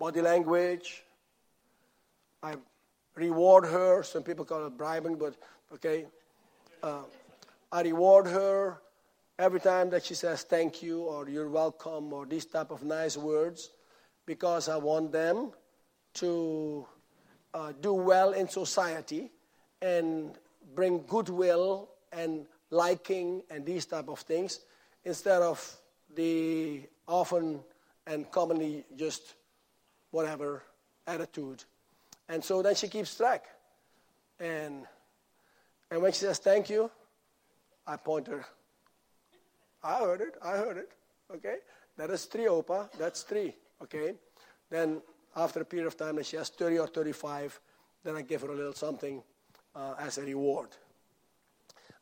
body language. I reward her. Some people call it bribing, but okay. Uh, I reward her every time that she says thank you or you're welcome or these type of nice words because I want them to uh, do well in society and bring goodwill and liking and these type of things instead of the often and commonly just whatever attitude. And so then she keeps track. And, and when she says thank you, I point her. I heard it, I heard it. Okay? That is three opa, that's three. Okay? Then after a period of time, she has 30 or 35, then I give her a little something uh, as a reward.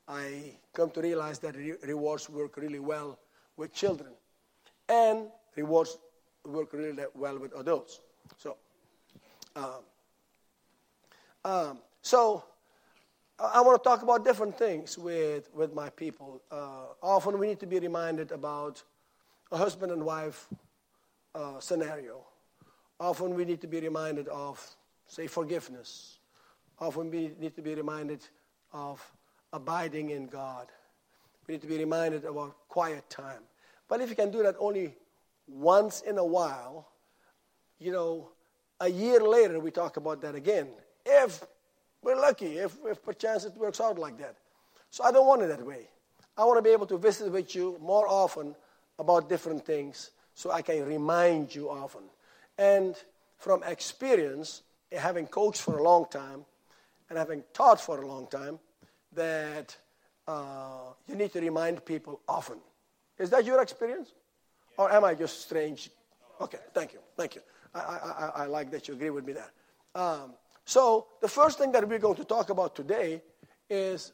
I come to realize that re- rewards work really well with children, and rewards work really well with adults. So, um, um, so I want to talk about different things with, with my people. Uh, often we need to be reminded about a husband and wife uh, scenario. Often we need to be reminded of, say, forgiveness. Often we need to be reminded of abiding in God. We need to be reminded of our quiet time. But if you can do that only once in a while, you know, a year later we talk about that again. If we're lucky, if, if perchance it works out like that. So I don't want it that way. I want to be able to visit with you more often about different things so I can remind you often. And from experience, having coached for a long time and having taught for a long time, that uh, you need to remind people often. Is that your experience? Or am I just strange? Okay, thank you. Thank you. I, I, I like that you agree with me there. Um, so, the first thing that we're going to talk about today is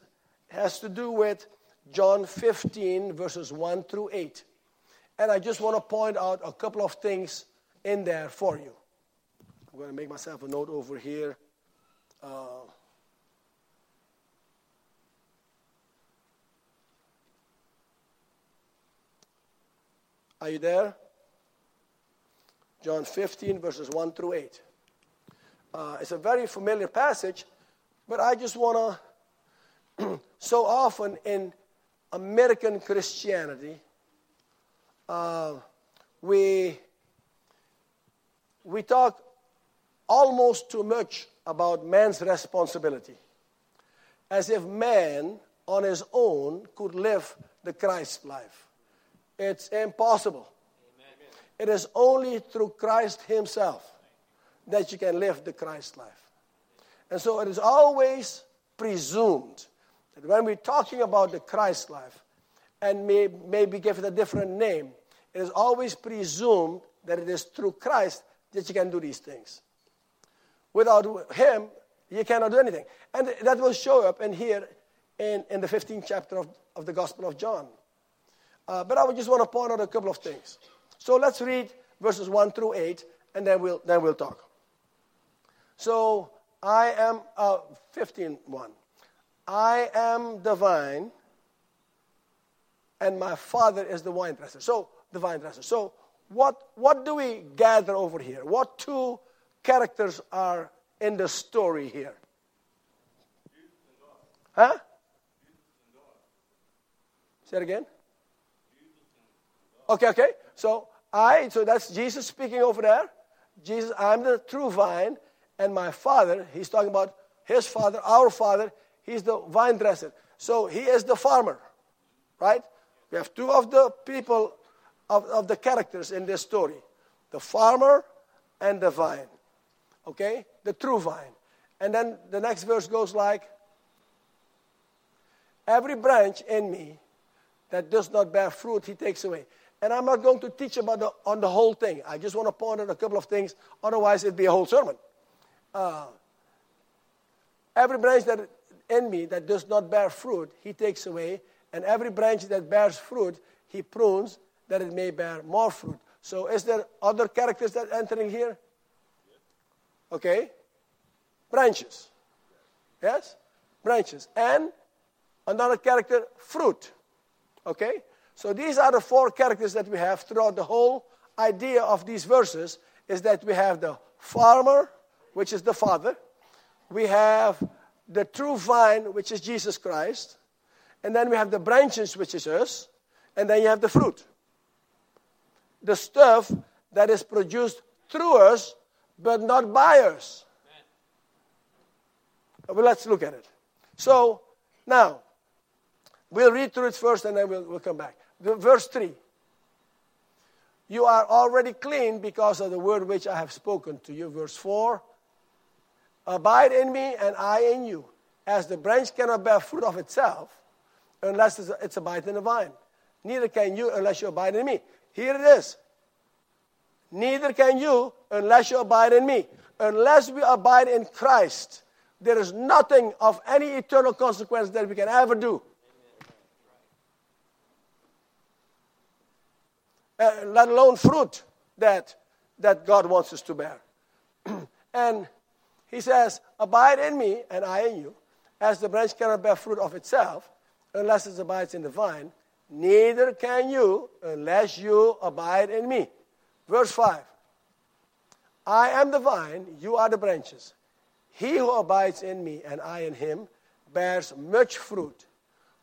has to do with John 15, verses 1 through 8. And I just want to point out a couple of things in there for you. I'm going to make myself a note over here. Uh, Are you there? John 15, verses 1 through 8. Uh, it's a very familiar passage, but I just want to. so often in American Christianity, uh, we, we talk almost too much about man's responsibility, as if man on his own could live the Christ life. It's impossible. Amen. It is only through Christ Himself that you can live the Christ life. And so it is always presumed that when we're talking about the Christ life, and may, maybe give it a different name, it is always presumed that it is through Christ that you can do these things. Without Him, you cannot do anything. And that will show up in here in, in the 15th chapter of, of the Gospel of John. Uh, but I would just want to point out a couple of things. So let's read verses 1 through 8, and then we'll, then we'll talk. So I am, uh, 15 1. I am the vine, and my father is the wine dresser. So, the vine dresser. So, what, what do we gather over here? What two characters are in the story here? Huh? Say it again. Okay, okay. So I, so that's Jesus speaking over there. Jesus, I'm the true vine, and my father, he's talking about his father, our father, he's the vine dresser. So he is the farmer, right? We have two of the people, of, of the characters in this story the farmer and the vine. Okay? The true vine. And then the next verse goes like Every branch in me that does not bear fruit, he takes away. And I'm not going to teach about the, on the whole thing. I just want to point out a couple of things. Otherwise, it'd be a whole sermon. Uh, every branch that in me that does not bear fruit, he takes away. And every branch that bears fruit, he prunes that it may bear more fruit. So, is there other characters that entering here? Okay. Branches. Yes? Branches. And another character, fruit. Okay? So these are the four characters that we have throughout the whole idea of these verses is that we have the farmer, which is the Father, we have the true vine, which is Jesus Christ, and then we have the branches, which is us, and then you have the fruit. The stuff that is produced through us, but not by us. Well, let's look at it. So, now, we'll read through it first and then we'll, we'll come back. The, verse 3 You are already clean because of the word which I have spoken to you. Verse 4 Abide in me and I in you. As the branch cannot bear fruit of itself unless it's, it's abide in the vine. Neither can you unless you abide in me. Here it is. Neither can you unless you abide in me. Unless we abide in Christ, there is nothing of any eternal consequence that we can ever do. Uh, let alone fruit that, that God wants us to bear. and he says, Abide in me, and I in you, as the branch cannot bear fruit of itself unless it abides in the vine, neither can you unless you abide in me. Verse 5 I am the vine, you are the branches. He who abides in me and I in him bears much fruit,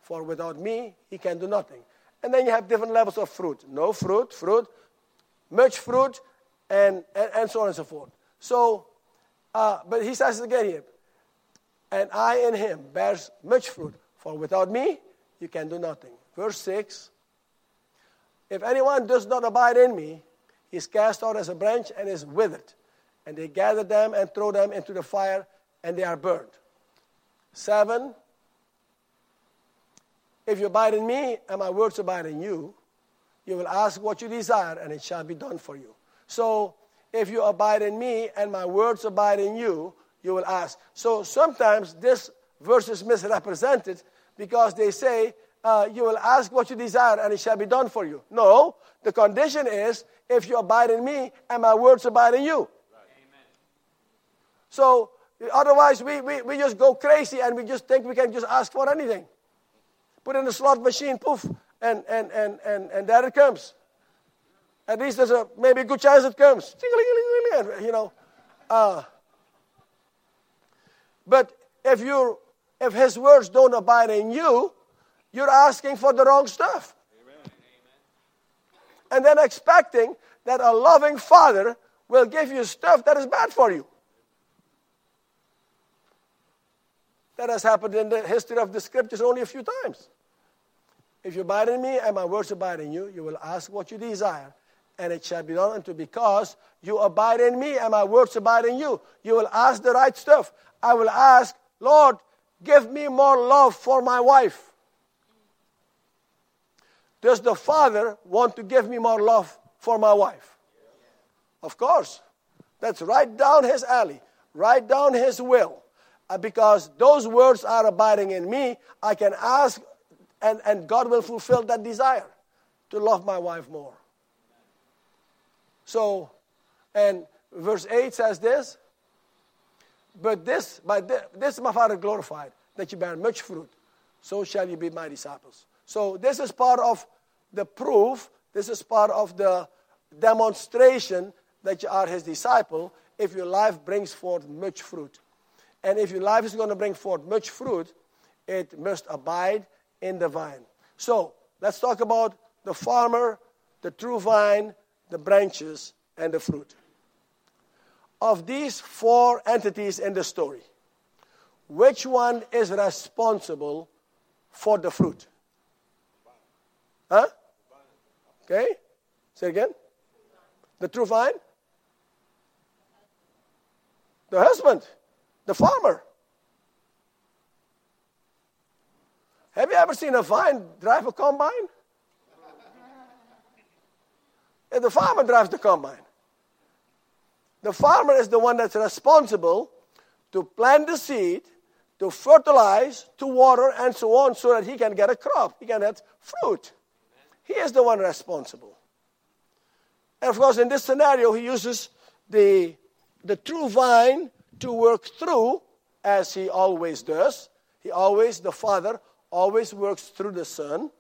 for without me he can do nothing. And then you have different levels of fruit no fruit, fruit, much fruit, and, and, and so on and so forth. So, uh, but he says again here, and I in him bears much fruit, for without me you can do nothing. Verse 6 If anyone does not abide in me, he is cast out as a branch and is withered. And they gather them and throw them into the fire, and they are burned. 7 If you abide in me, and my words abide in you, you will ask what you desire, and it shall be done for you. So, if you abide in me and my words abide in you, you will ask. So sometimes this verse is misrepresented because they say, uh, You will ask what you desire and it shall be done for you. No, the condition is if you abide in me and my words abide in you. Right. So otherwise, we, we, we just go crazy and we just think we can just ask for anything. Put in the slot machine, poof, and, and, and, and, and there it comes. At least there's a maybe a good chance it comes. You know. Uh, but if you if his words don't abide in you, you're asking for the wrong stuff. Amen. And then expecting that a loving father will give you stuff that is bad for you. That has happened in the history of the scriptures only a few times. If you abide in me and my words abide in you, you will ask what you desire, and it shall be done unto you because you abide in me and my words abide in you. You will ask the right stuff. I will ask, Lord, give me more love for my wife. Does the father want to give me more love for my wife? Of course. That's right down his alley, right down his will. Uh, because those words are abiding in me, I can ask, and, and God will fulfill that desire to love my wife more. So, and verse 8 says this but this, by this, this my Father glorified, that you bear much fruit. So shall you be my disciples. So this is part of the proof, this is part of the demonstration that you are his disciple if your life brings forth much fruit. And if your life is going to bring forth much fruit, it must abide in the vine. So let's talk about the farmer, the true vine, the branches, and the fruit of these four entities in the story, which one is responsible for the fruit? Huh? Okay? Say again. The true vine? The husband, the farmer. Have you ever seen a vine drive a combine? the farmer drives the combine. The farmer is the one that's responsible to plant the seed, to fertilize, to water, and so on, so that he can get a crop, he can get fruit. He is the one responsible. And of course, in this scenario, he uses the, the true vine to work through, as he always does. He always, the Father, always works through the Son.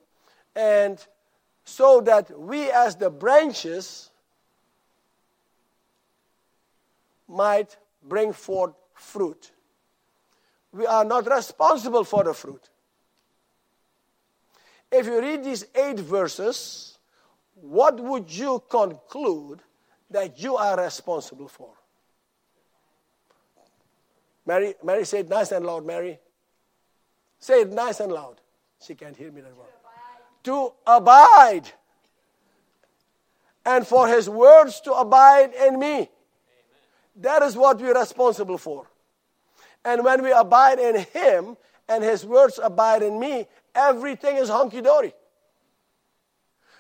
And so that we, as the branches, might bring forth fruit. We are not responsible for the fruit. If you read these eight verses, what would you conclude that you are responsible for? Mary, Mary, say it nice and loud, Mary. Say it nice and loud. She can't hear me that well. To abide. And for his words to abide in me. Amen. That is what we're responsible for. And when we abide in him and his words abide in me, everything is hunky dory.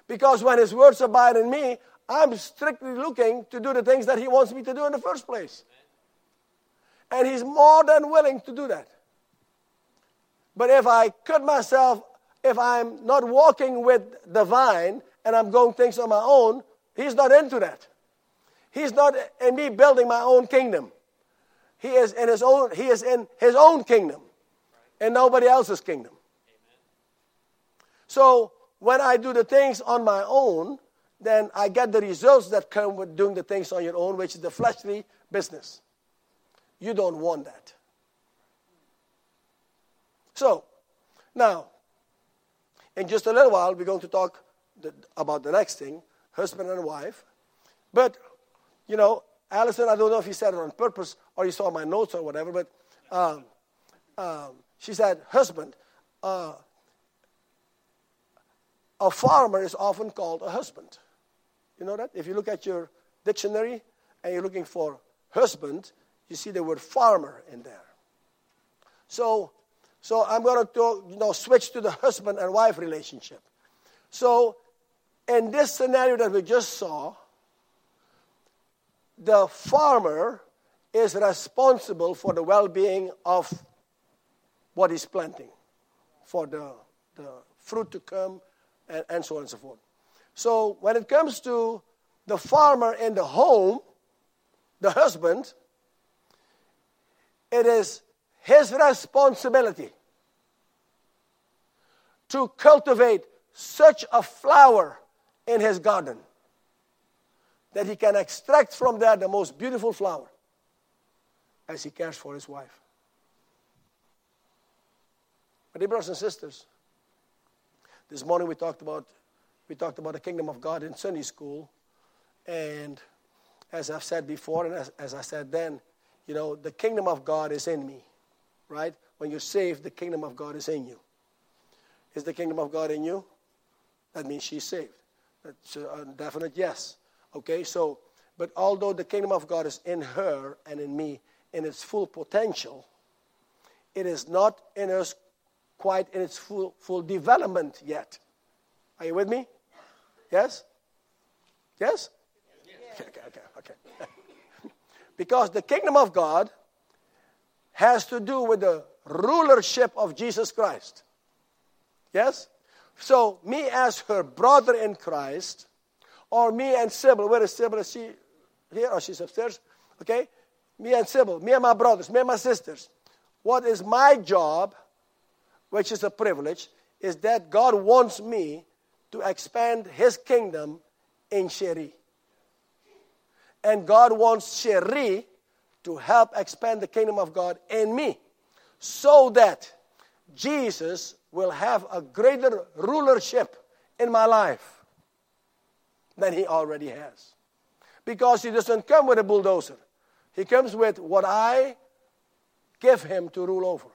Because when his words abide in me, I'm strictly looking to do the things that he wants me to do in the first place. And he's more than willing to do that. But if I cut myself, if I'm not walking with the vine and I'm going things on my own, he's not into that. He's not in me building my own kingdom. He is in his own, he is in his own kingdom and nobody else's kingdom. So when I do the things on my own, then I get the results that come with doing the things on your own, which is the fleshly business. You don't want that. So, now, in just a little while, we're going to talk the, about the next thing husband and wife. But, you know, Allison, I don't know if he said it on purpose or you saw my notes or whatever, but um, um, she said, husband. Uh, a farmer is often called a husband. You know that? If you look at your dictionary and you're looking for husband, you see the word farmer in there. So, so I'm going to you know, switch to the husband and wife relationship. So, in this scenario that we just saw, the farmer is responsible for the well being of what he's planting, for the, the fruit to come, and, and so on and so forth. So, when it comes to the farmer in the home, the husband, it is his responsibility to cultivate such a flower in his garden that he can extract from there the most beautiful flower as he cares for his wife. My dear brothers and sisters, this morning we talked about we talked about the kingdom of God in Sunday school, and as I've said before, and as, as I said then, you know, the kingdom of God is in me, right? When you're saved, the kingdom of God is in you. Is the kingdom of God in you? That means she's saved. That's uh, a definite yes. Okay, so, but although the kingdom of God is in her and in me in its full potential, it is not in us quite in its full, full development yet. Are you with me? Yes? Yes? Okay, okay, okay. okay. because the kingdom of God has to do with the rulership of Jesus Christ. Yes? So, me as her brother in Christ, or me and Sybil, where is Sybil? Is she here or she's upstairs? Okay? Me and Sybil, me and my brothers, me and my sisters. What is my job, which is a privilege, is that God wants me to expand His kingdom in Cherie. And God wants Cherie to help expand the kingdom of God in me so that Jesus will have a greater rulership in my life than he already has. Because he doesn't come with a bulldozer, he comes with what I give him to rule over.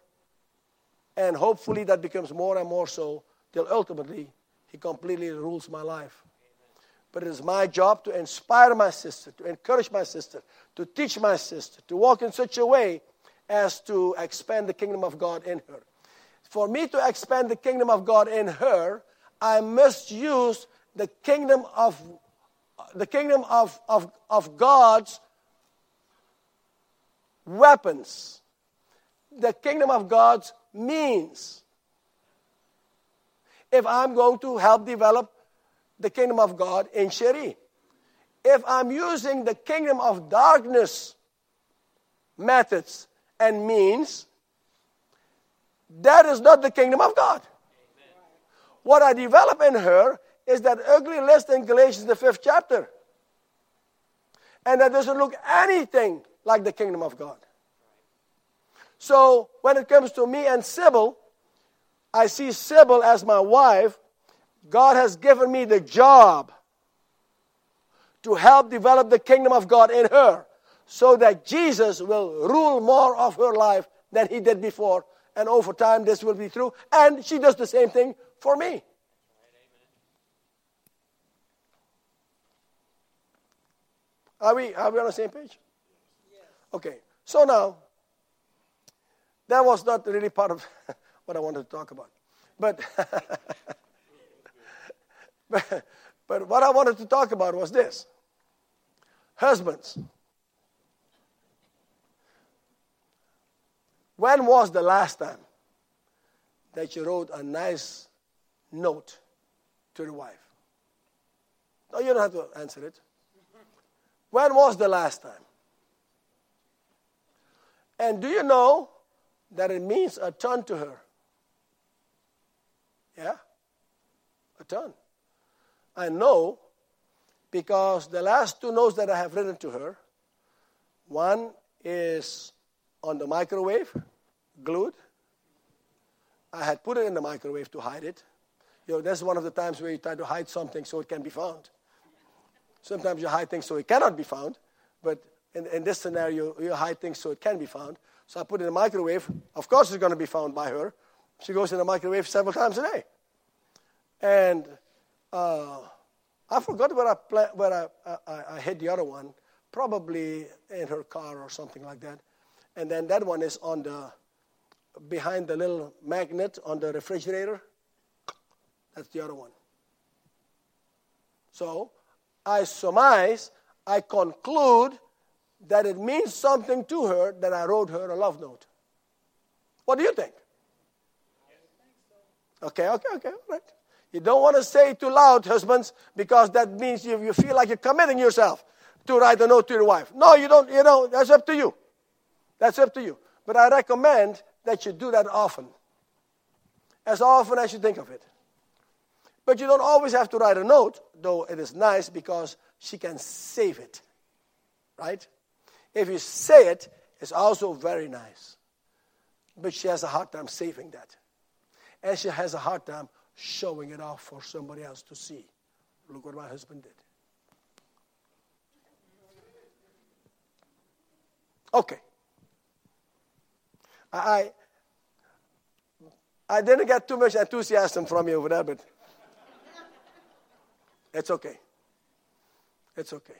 And hopefully that becomes more and more so till ultimately he completely rules my life. But it is my job to inspire my sister, to encourage my sister, to teach my sister, to walk in such a way as to expand the kingdom of God in her. For me to expand the kingdom of God in her, I must use the kingdom of the kingdom of, of, of God's weapons, the kingdom of God's means. If I'm going to help develop the kingdom of God in Cherie, if I'm using the kingdom of darkness methods and means, that is not the kingdom of God. Amen. What I develop in her is that ugly list in Galatians, the fifth chapter. And that doesn't look anything like the kingdom of God. So when it comes to me and Sybil, I see Sybil as my wife. God has given me the job to help develop the kingdom of God in her so that Jesus will rule more of her life than he did before. And over time, this will be true. And she does the same thing for me. Are we, are we on the same page? Yes. Okay. So now, that was not really part of what I wanted to talk about. But, but, what I wanted to talk about was this Husbands, when was the last time that you wrote a nice note to the wife? No, you don't have to answer it. When was the last time? And do you know that it means a ton to her? Yeah? A ton. I know because the last two notes that I have written to her, one is on the microwave, glued. I had put it in the microwave to hide it. You know, that's one of the times where you try to hide something so it can be found. Sometimes you hide things so it cannot be found, but in, in this scenario, you hide things so it can be found. So I put it in the microwave. Of course, it's going to be found by her. She goes in the microwave several times a day. And uh, I forgot where, I, pla- where I, I, I hid the other one, probably in her car or something like that. And then that one is on the behind the little magnet on the refrigerator. That's the other one. So I surmise, I conclude that it means something to her that I wrote her a love note. What do you think? Okay, okay, okay, all right. You don't want to say it too loud, husbands, because that means you, you feel like you're committing yourself to write a note to your wife. No, you don't, you know, that's up to you. That's up to you. But I recommend that you do that often. As often as you think of it. But you don't always have to write a note, though it is nice because she can save it. Right? If you say it, it's also very nice. But she has a hard time saving that. And she has a hard time showing it off for somebody else to see. Look what my husband did. Okay. I I didn't get too much enthusiasm from you over there, but it's okay. It's okay.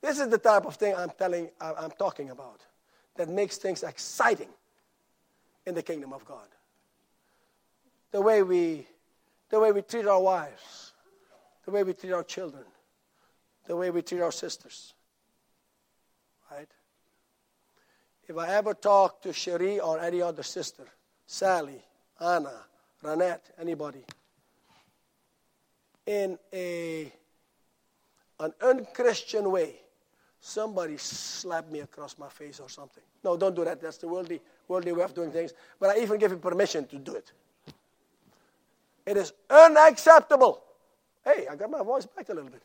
This is the type of thing I'm telling, I'm talking about that makes things exciting in the kingdom of God. The way we, the way we treat our wives, the way we treat our children, the way we treat our sisters. Right? If I ever talk to Cherie or any other sister, Sally, Anna, Ranette, anybody, in a an unchristian way, somebody slapped me across my face or something. No, don't do that. That's the worldly, worldly way of doing things. But I even give you permission to do it. It is unacceptable. Hey, I got my voice back a little bit.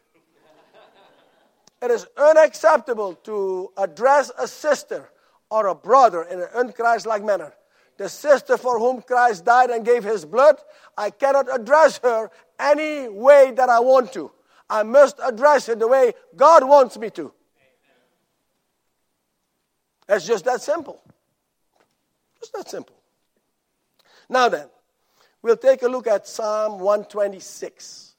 It is unacceptable to address a sister or a brother in an unchristlike manner. The sister for whom Christ died and gave his blood, I cannot address her any way that I want to. I must address her the way God wants me to. It's just that simple. Just that simple. Now then, we'll take a look at Psalm 126.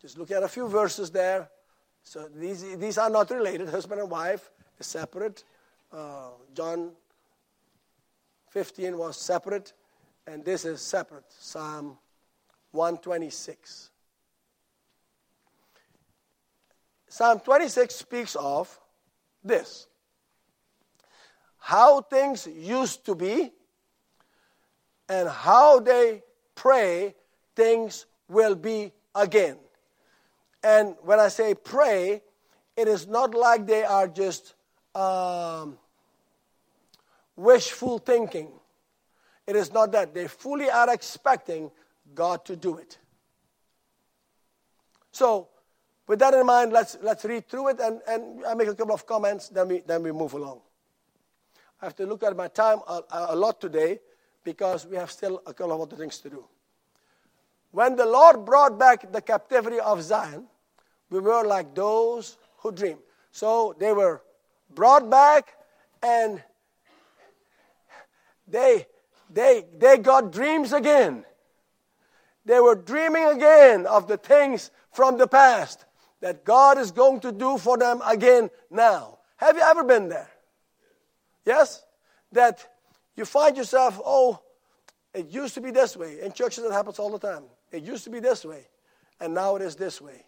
Just look at a few verses there. So these, these are not related, husband and wife, is separate. Uh, John 15 was separate, and this is separate. Psalm 126. Psalm 26 speaks of this how things used to be and how they pray things will be again. And when I say pray, it is not like they are just um, wishful thinking. It is not that. They fully are expecting God to do it. So, with that in mind, let's, let's read through it and, and I make a couple of comments, then we, then we move along. I have to look at my time a, a lot today because we have still a couple of other things to do. When the Lord brought back the captivity of Zion, we were like those who dream. So they were brought back and they, they, they got dreams again. They were dreaming again of the things from the past that God is going to do for them again now. Have you ever been there? Yes? That you find yourself, oh, it used to be this way. In churches, it happens all the time. It used to be this way, and now it is this way.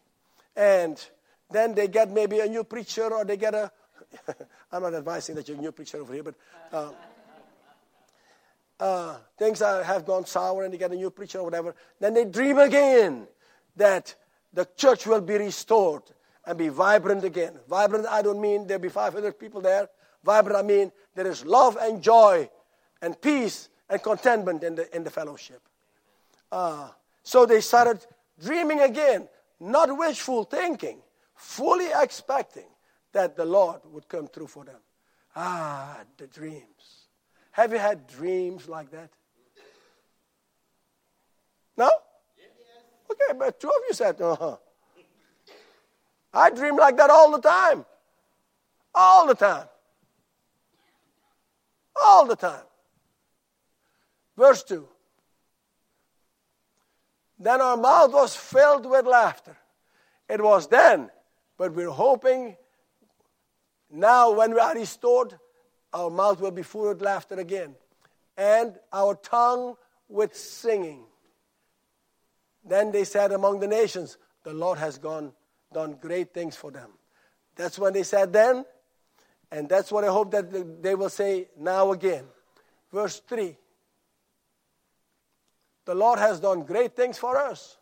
And then they get maybe a new preacher or they get a. I'm not advising that you're a new preacher over here, but uh, uh, things are, have gone sour and they get a new preacher or whatever. Then they dream again that the church will be restored and be vibrant again. Vibrant, I don't mean there'll be 500 people there. Vibrant, I mean there is love and joy and peace and contentment in the, in the fellowship. Uh, so they started dreaming again, not wishful thinking, fully expecting that the Lord would come through for them. Ah, the dreams. Have you had dreams like that? No? Okay, but two of you said, uh huh. I dream like that all the time. All the time. All the time. Verse 2. Then our mouth was filled with laughter. It was then, but we're hoping now when we are restored, our mouth will be full of laughter again, and our tongue with singing. Then they said among the nations, The Lord has gone, done great things for them. That's when they said then, and that's what I hope that they will say now again. Verse 3 The Lord has done great things for us,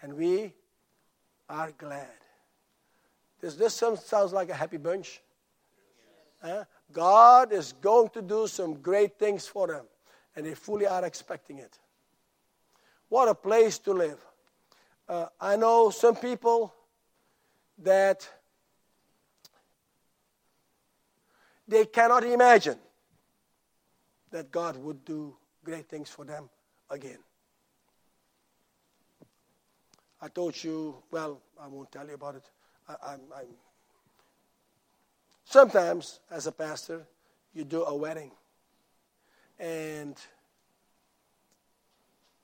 and we are glad. Does this sounds like a happy bunch? Huh? God is going to do some great things for them, and they fully are expecting it. What a place to live. Uh, I know some people that they cannot imagine that God would do great things for them again. I told you, well, I won't tell you about it. I, I'm, sometimes, as a pastor, you do a wedding. And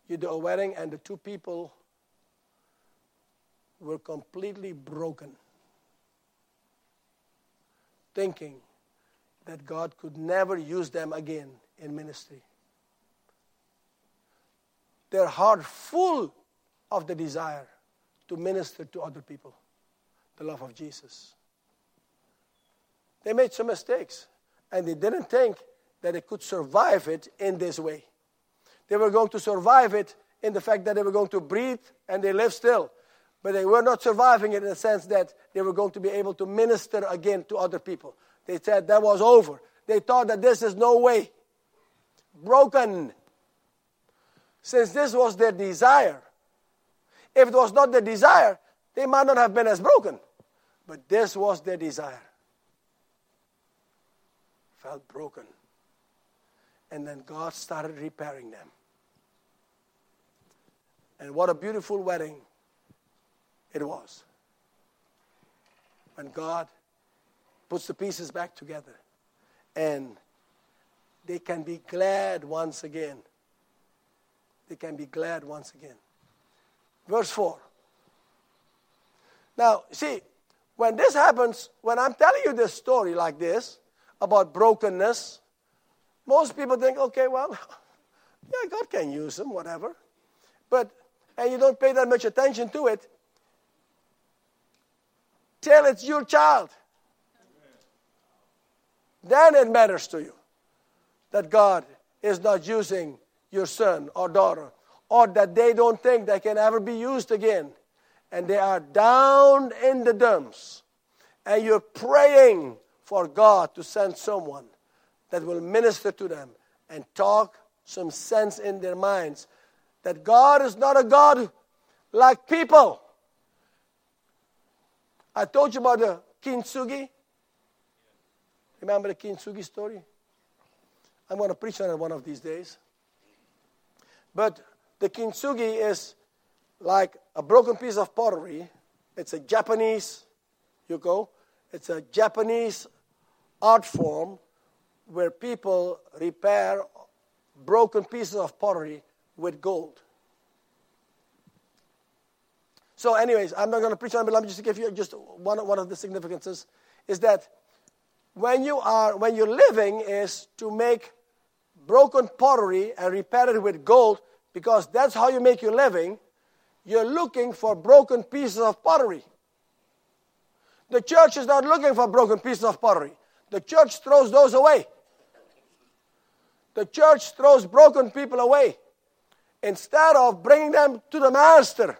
you do a wedding, and the two people were completely broken, thinking that God could never use them again in ministry. Their heart full of the desire to minister to other people, the love of Jesus. They made some mistakes, and they didn't think that they could survive it in this way. They were going to survive it in the fact that they were going to breathe and they live still. But they were not surviving it in the sense that they were going to be able to minister again to other people. They said that was over. They thought that this is no way. Broken. Since this was their desire. If it was not their desire, they might not have been as broken. But this was their desire. Felt broken. And then God started repairing them. And what a beautiful wedding it was. When God puts the pieces back together and they can be glad once again. They can be glad once again. Verse 4. Now, see, when this happens, when I'm telling you this story like this about brokenness, most people think, okay, well, yeah, God can use them, whatever. But, and you don't pay that much attention to it till it's your child. Then it matters to you that God is not using your son or daughter, or that they don't think they can ever be used again. And they are down in the dumps. And you're praying for God to send someone that will minister to them and talk some sense in their minds that God is not a God like people. I told you about the kintsugi. Remember the kintsugi story? I'm going to preach on it one of these days. But the kintsugi is like a broken piece of pottery. It's a Japanese, you go, it's a Japanese art form where people repair broken pieces of pottery with gold. So, anyways, I'm not going to preach on it, but let me just give you just one, one of the significances is that when you are when you're living is to make broken pottery and repair it with gold because that's how you make your living. You're looking for broken pieces of pottery. The church is not looking for broken pieces of pottery. The church throws those away. The church throws broken people away instead of bringing them to the master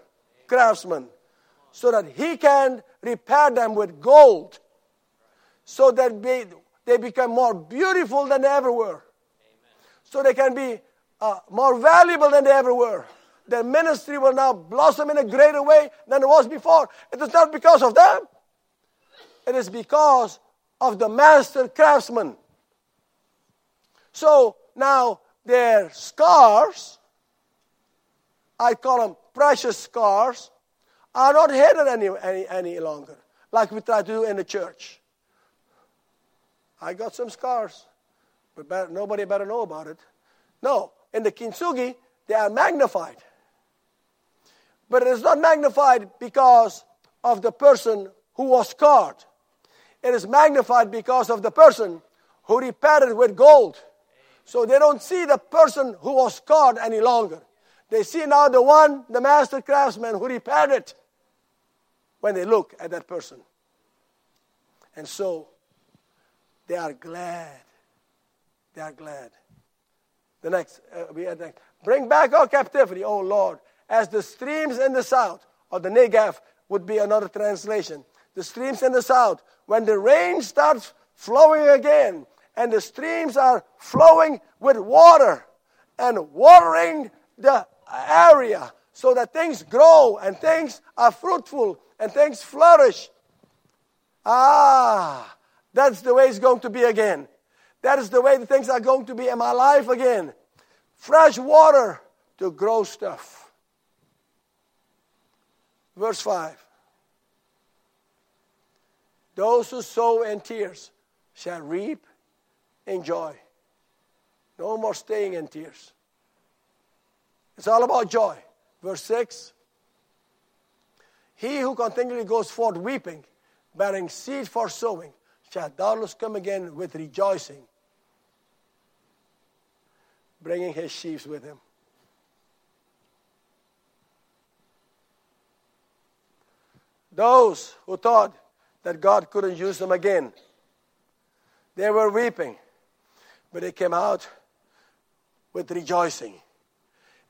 craftsman so that he can repair them with gold so that they, become more beautiful than they ever were. So they can be uh, more valuable than they ever were. Their ministry will now blossom in a greater way than it was before. It is not because of them, it is because of the master craftsman. So now their scars, I call them precious scars, are not hidden any, any, any longer, like we try to do in the church. I got some scars, but better, nobody better know about it. No, in the kintsugi, they are magnified. But it is not magnified because of the person who was scarred. It is magnified because of the person who repaired it with gold. So they don't see the person who was scarred any longer. They see now the one, the master craftsman who repaired it when they look at that person. And so they are glad. They are glad. The next, uh, we next. Bring back our captivity, O Lord, as the streams in the south, or the Negev would be another translation. The streams in the south, when the rain starts flowing again, and the streams are flowing with water and watering the area so that things grow and things are fruitful and things flourish. Ah, that's the way it's going to be again. That is the way the things are going to be in my life again. Fresh water to grow stuff. Verse 5 Those who sow in tears shall reap in joy. No more staying in tears. It's all about joy. Verse 6 He who continually goes forth weeping, bearing seed for sowing, shall doubtless come again with rejoicing, bringing his sheaves with him. Those who thought that God couldn't use them again, they were weeping, but they came out with rejoicing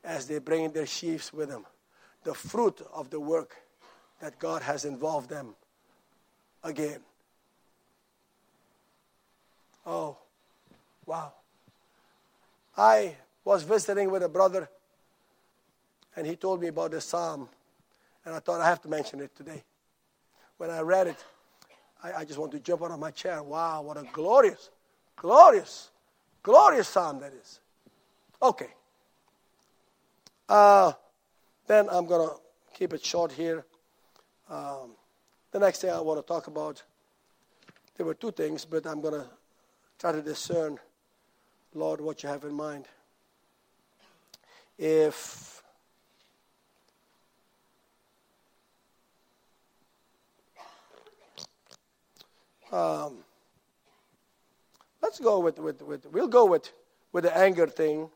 as they bring their sheaves with them. The fruit of the work that God has involved them again. Oh, wow. I was visiting with a brother, and he told me about the psalm, and I thought I have to mention it today. When I read it, I, I just want to jump out of my chair. Wow, what a glorious, glorious, glorious psalm that is. Okay. Uh, then I'm going to keep it short here. Um, the next thing I want to talk about, there were two things, but I'm going to Try to discern, Lord, what you have in mind. If um, let's go with, with, with we'll go with, with the anger thing,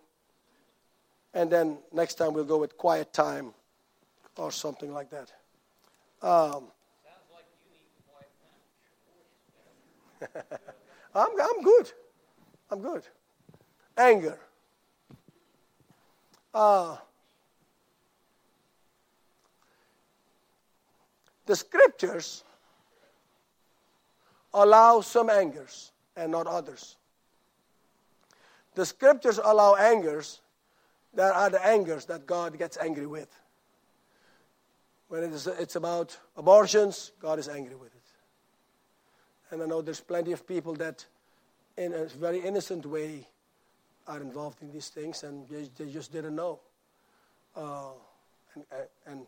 and then next time we'll go with quiet time or something like that. Um, like you need quiet time. I'm, I'm good. I'm good. Anger. Uh, the scriptures allow some angers and not others. The scriptures allow angers that are the angers that God gets angry with. When it is, it's about abortions, God is angry with it. And I know there's plenty of people that, in a very innocent way, are involved in these things and they, they just didn't know. Uh, and, and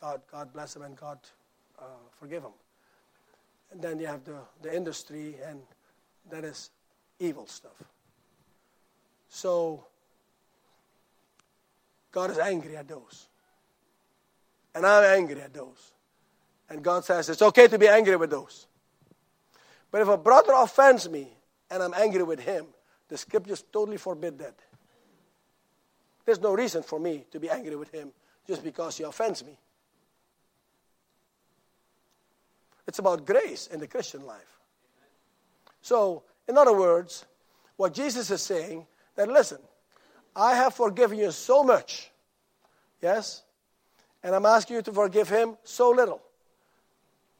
God, God bless them and God uh, forgive them. And then you have the, the industry, and that is evil stuff. So, God is angry at those. And I'm angry at those. And God says it's okay to be angry with those. But if a brother offends me and I'm angry with him, the scriptures totally forbid that. There's no reason for me to be angry with him just because he offends me. It's about grace in the Christian life. So, in other words, what Jesus is saying that listen, I have forgiven you so much. Yes? And I'm asking you to forgive him so little.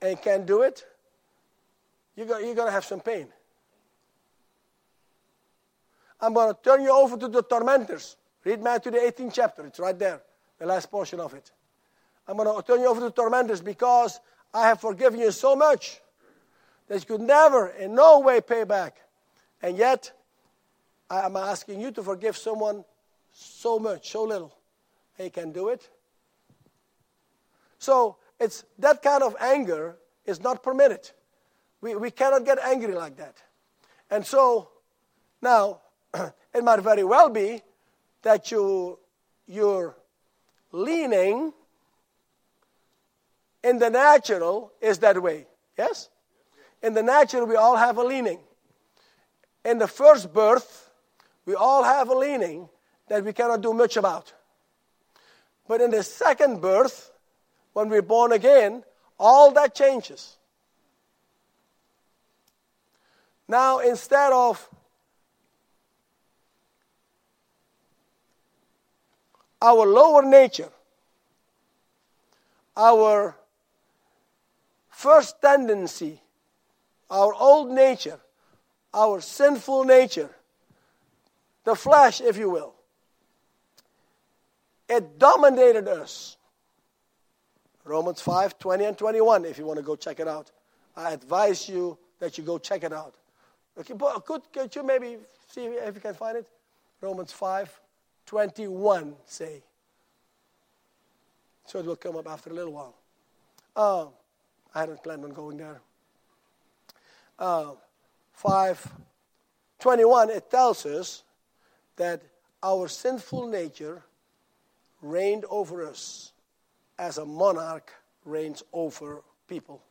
And can't do it, you're going to have some pain. I'm going to turn you over to the tormentors. Read Matthew the 18th chapter. It's right there, the last portion of it. I'm going to turn you over to the tormentors because I have forgiven you so much that you could never, in no way, pay back. And yet, I am asking you to forgive someone so much, so little. You can do it. So, it's that kind of anger is not permitted. We, we cannot get angry like that. And so, now, it might very well be that you, you're leaning in the natural is that way. Yes? In the natural, we all have a leaning. In the first birth, we all have a leaning that we cannot do much about. But in the second birth, when we're born again, all that changes. Now, instead of our lower nature, our first tendency, our old nature, our sinful nature, the flesh, if you will, it dominated us. Romans 5 20 and 21, if you want to go check it out. I advise you that you go check it out. Okay, could, could you maybe see if you can find it? Romans 5 21, say. So it will come up after a little while. Uh, I hadn't planned on going there. Uh, 521, it tells us that our sinful nature reigned over us as a monarch reigns over people.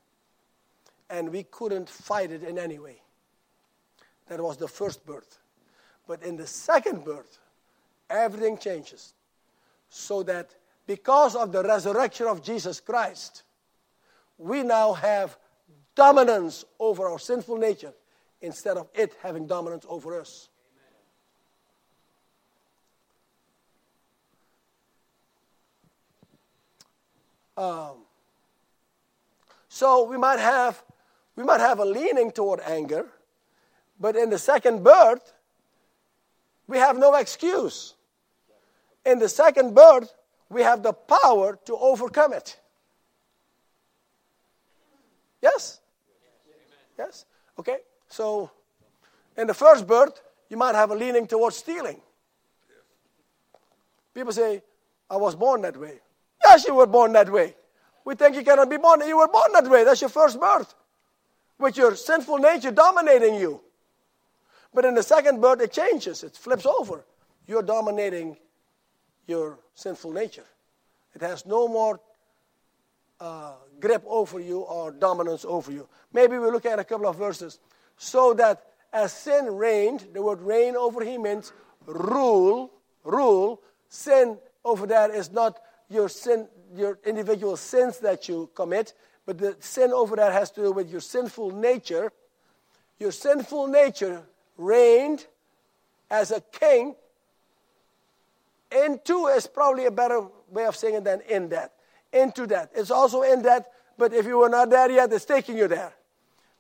And we couldn't fight it in any way. That was the first birth. But in the second birth, everything changes. So that because of the resurrection of Jesus Christ, we now have dominance over our sinful nature instead of it having dominance over us. Um, so we might have we might have a leaning toward anger, but in the second birth, we have no excuse. In the second birth, we have the power to overcome it. Yes? Yes? Okay? So, in the first birth, you might have a leaning towards stealing. People say, I was born that way. Yes, you were born that way. We think you cannot be born. You were born that way. That's your first birth. With your sinful nature dominating you. But in the second birth, it changes. It flips over. You're dominating your sinful nature. It has no more uh, grip over you or dominance over you. Maybe we look at a couple of verses. So that as sin reigned, the word reign over him means rule, rule. Sin over there is not your sin, your individual sins that you commit, but the sin over there has to do with your sinful nature. Your sinful nature reigned as a king. Into is probably a better way of saying it than in that into that. It's also in that, but if you were not there yet, it's taking you there.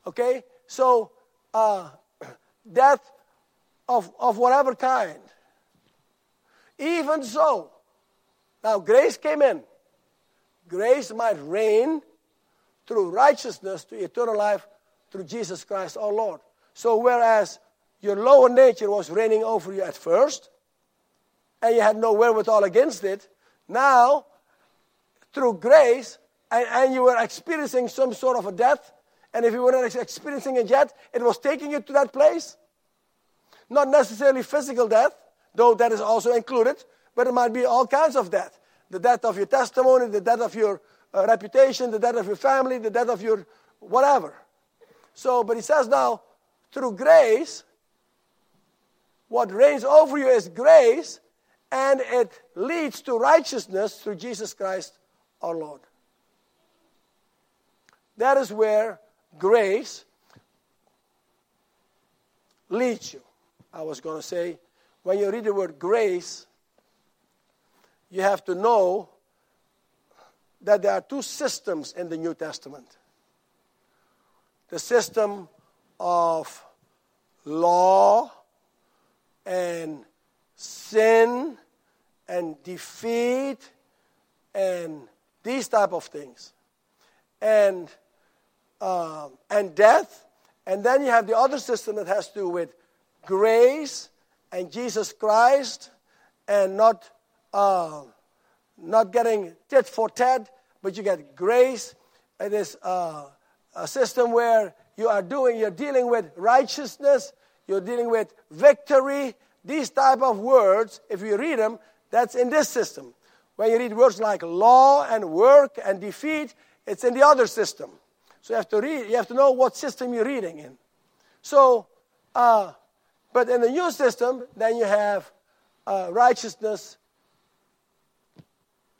Okay? So, uh, death of, of whatever kind. Even so, now grace came in. grace might reign through righteousness to eternal life through Jesus Christ our Lord. So, whereas your lower nature was reigning over you at first, and you had no wherewithal against it, now, through grace, and, and you were experiencing some sort of a death, and if you were not experiencing it yet, it was taking you to that place. Not necessarily physical death, though that is also included, but it might be all kinds of death. The death of your testimony, the death of your uh, reputation, the death of your family, the death of your whatever. So, but he says now, through grace, what reigns over you is grace, and it leads to righteousness through Jesus Christ our Lord. That is where grace leads you. I was going to say, when you read the word grace, you have to know that there are two systems in the New Testament the system of law and sin and defeat and these type of things. And uh, and death. And then you have the other system that has to do with grace and jesus christ and not uh, not getting tit for tat but you get grace. It is uh, a system where you are doing you're dealing with righteousness you're dealing with victory these type of words if you read them that's in this system. When you read words like law and work and defeat it's in the other system. So you have to read you have to know what system you're reading in. So uh, but in the new system then you have uh, righteousness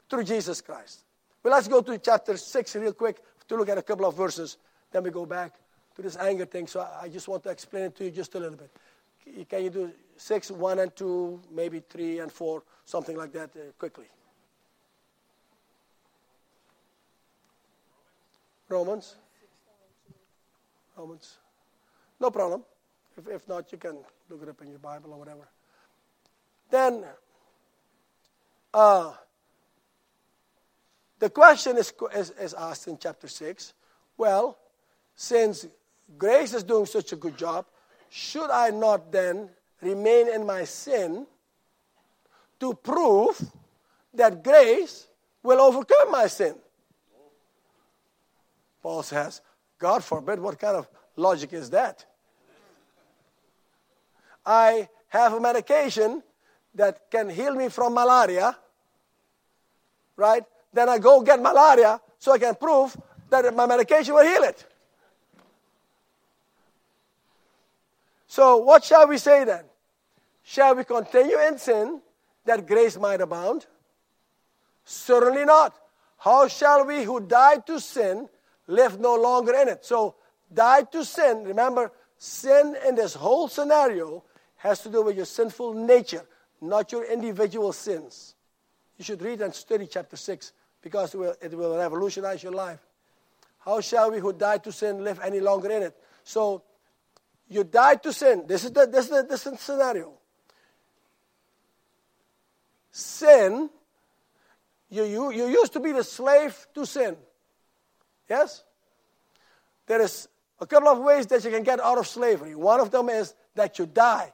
through jesus christ. But let's go to chapter 6 real quick to look at a couple of verses. Then we go back to this anger thing. So I just want to explain it to you just a little bit. Can you do 6, 1 and 2, maybe 3 and 4, something like that uh, quickly? Romans? Romans. No problem. If, if not, you can look it up in your Bible or whatever. Then, uh, the question is, is, is asked in chapter 6 well, since grace is doing such a good job, should I not then remain in my sin to prove that grace will overcome my sin? Paul says, God forbid, what kind of logic is that? I have a medication that can heal me from malaria, right? Then I go get malaria so I can prove that my medication will heal it. So, what shall we say then? Shall we continue in sin that grace might abound? Certainly not. How shall we who died to sin live no longer in it? So, died to sin, remember, sin in this whole scenario has to do with your sinful nature, not your individual sins. You should read and study chapter 6 because it will, it will revolutionize your life. How shall we who died to sin live any longer in it? So, you died to sin. This is the, this is the, this is scenario. Sin, you, you, you used to be the slave to sin. Yes? There is a couple of ways that you can get out of slavery. One of them is that you die.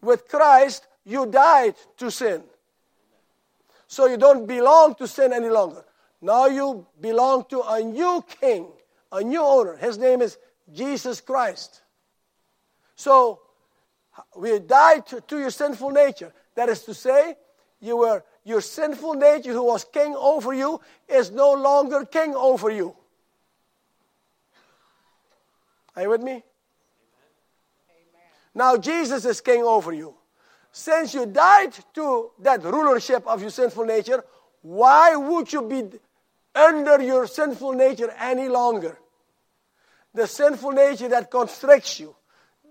With Christ, you died to sin. So you don't belong to sin any longer. Now you belong to a new king, a new owner. His name is Jesus Christ. So we died to, to, your sinful nature. That is to say, you were your sinful nature who was king over you is no longer king over you. Are you with me? Amen. Now Jesus is king over you. Since you died to that rulership of your sinful nature, why would you be under your sinful nature any longer? The sinful nature that constricts you,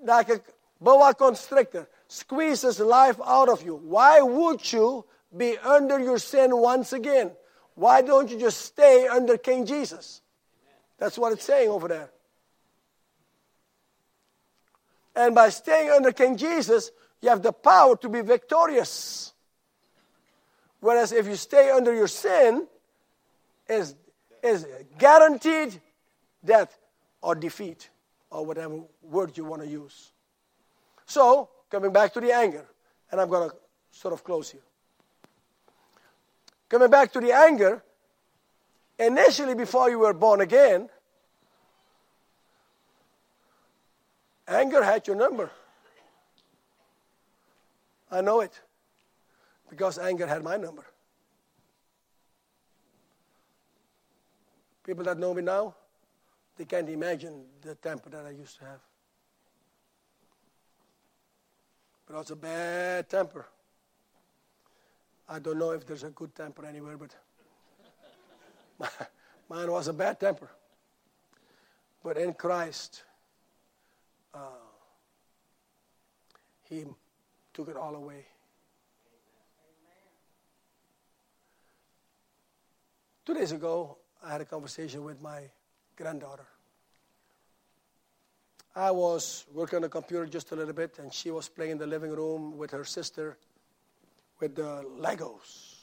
like a boa constrictor, squeezes life out of you. Why would you be under your sin once again? Why don't you just stay under King Jesus? That's what it's saying over there. And by staying under King Jesus, you have the power to be victorious. Whereas if you stay under your sin, is, is guaranteed death or defeat or whatever word you want to use. So, coming back to the anger, and I'm going to sort of close here. Coming back to the anger, initially before you were born again, anger had your number. I know it because anger had my number. People that know me now, they can't imagine the temper that I used to have. But I was a bad temper. I don't know if there's a good temper anywhere, but mine was a bad temper. But in Christ, uh, He took it all away. Two days ago, I had a conversation with my granddaughter. I was working on the computer just a little bit, and she was playing in the living room with her sister with the Legos.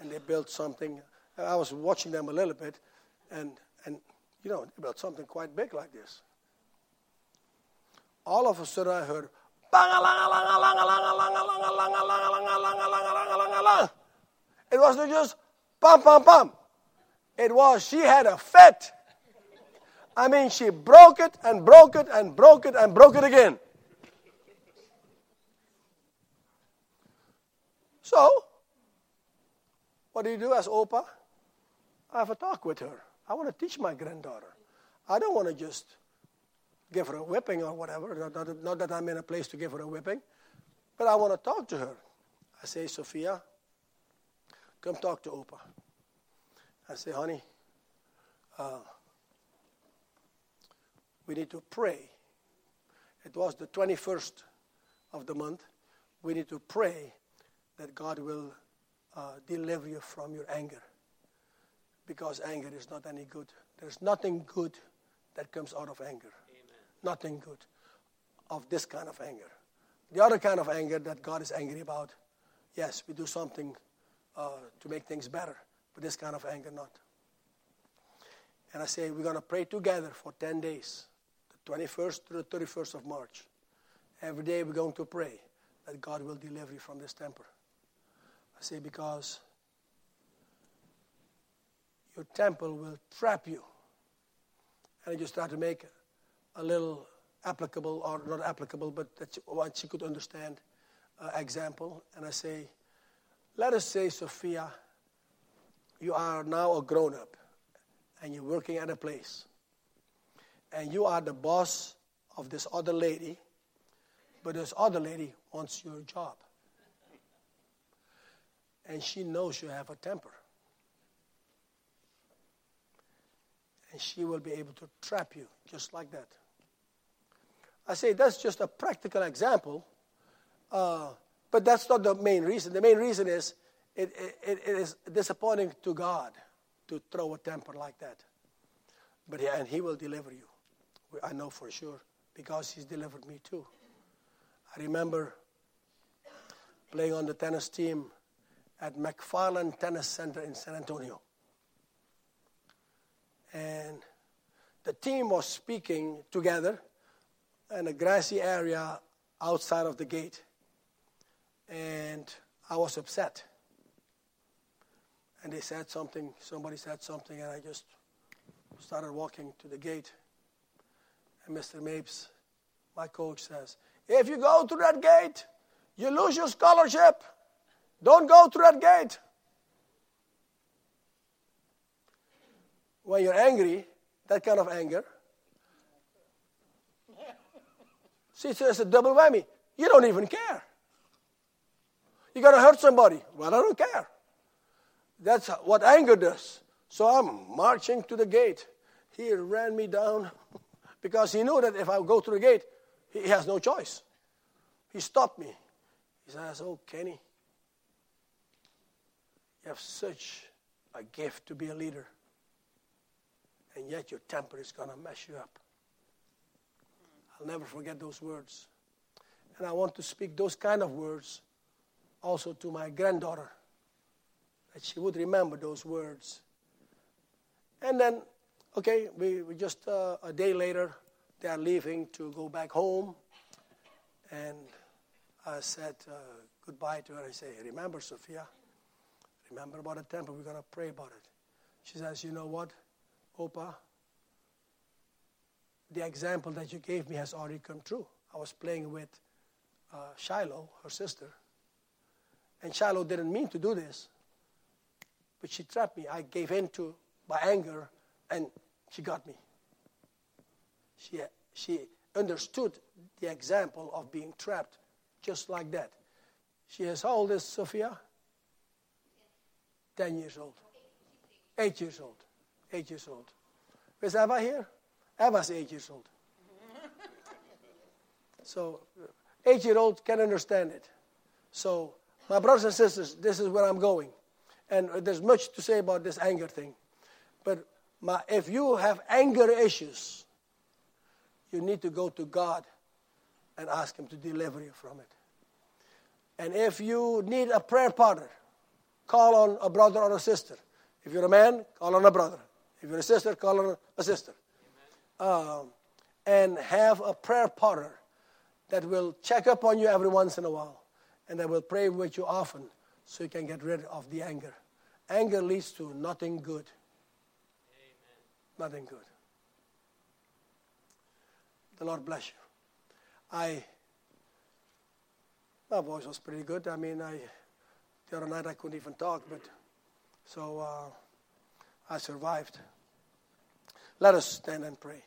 And they built something. I was watching them a little bit, and, and you know, they built something quite big like this. All of a sudden, I heard, it wasn't just pam, pam, pam. It was, she had a fit. I mean, she broke it and broke it and broke it and broke it again. So, what do you do as Opa? I have a talk with her. I want to teach my granddaughter. I don't want to just give her a whipping or whatever. Not, not, not, that I'm in a place to give her a whipping, but I want to talk to her. I say, Sophia, come talk to Opa. I say, honey, uh, we need to pray. It was the 21st of the month. We need to pray that God will uh, deliver you from your anger. Because anger is not any good. There's nothing good that comes out of anger. Amen. Nothing good of this kind of anger. The other kind of anger that God is angry about, yes, we do something uh, to make things better, but this kind of anger, not. And I say, we're going to pray together for 10 days, 21st to the 31st of March. Every day we're going to pray that God will deliver you from this temper. I say, because your temple will trap you. And I just try to make a little applicable, or not applicable, but that what she could understand uh, example. And I say, let us say, Sophia, you are now a grown up and you're working at a place. And you are the boss of this other lady, but this other lady wants your job and she knows you have a temper. And she will be able to trap you just like that. I say that's just a practical example, uh, but that's not the main reason. The main reason is it, it, it is disappointing to God to throw a temper like that. But yeah, and He will deliver you. I know for sure because He's delivered me too. I remember playing on the tennis team at McFarlin Tennis Center in San Antonio. And the team was speaking together in a grassy area outside of the gate. And I was upset. And they said something, somebody said something, and I just started walking to the gate. And Mr. Mapes, my coach, says, If you go through that gate, you lose your scholarship. Don't go through that gate. When you're angry, that kind of anger, see, it's a double whammy. You don't even care. You're going to hurt somebody. Well, I don't care. That's what anger does. So I'm marching to the gate. He ran me down because he knew that if I go through the gate, he has no choice. He stopped me. He says, Oh, Kenny, you have such a gift to be a leader, and yet your temper is going to mess you up. I'll never forget those words. And I want to speak those kind of words also to my granddaughter, that she would remember those words And then, okay, we, we just uh, a day later, they are leaving to go back home. And I said uh, goodbye to her. I say, Remember, Sophia, remember about the temple. We're going to pray about it. She says, You know what, Opa? The example that you gave me has already come true. I was playing with uh, Shiloh, her sister. And Shiloh didn't mean to do this, but she trapped me. I gave in to my anger, and she got me. She, she understood the example of being trapped just like that. She is, how old is Sophia? 10 years old. 8 years old. 8 years old. Is Eva here? Eva's 8 years old. So, 8 year old can understand it. So, my brothers and sisters, this is where I'm going. And there's much to say about this anger thing. But if you have anger issues, you need to go to God and ask Him to deliver you from it. And if you need a prayer partner, call on a brother or a sister. If you're a man, call on a brother. If you're a sister, call on a sister. Um, and have a prayer partner that will check up on you every once in a while and that will pray with you often so you can get rid of the anger. Anger leads to nothing good. Nothing good. The Lord bless you. I my voice was pretty good. I mean, I the other night I couldn't even talk, but so uh, I survived. Let us stand and pray.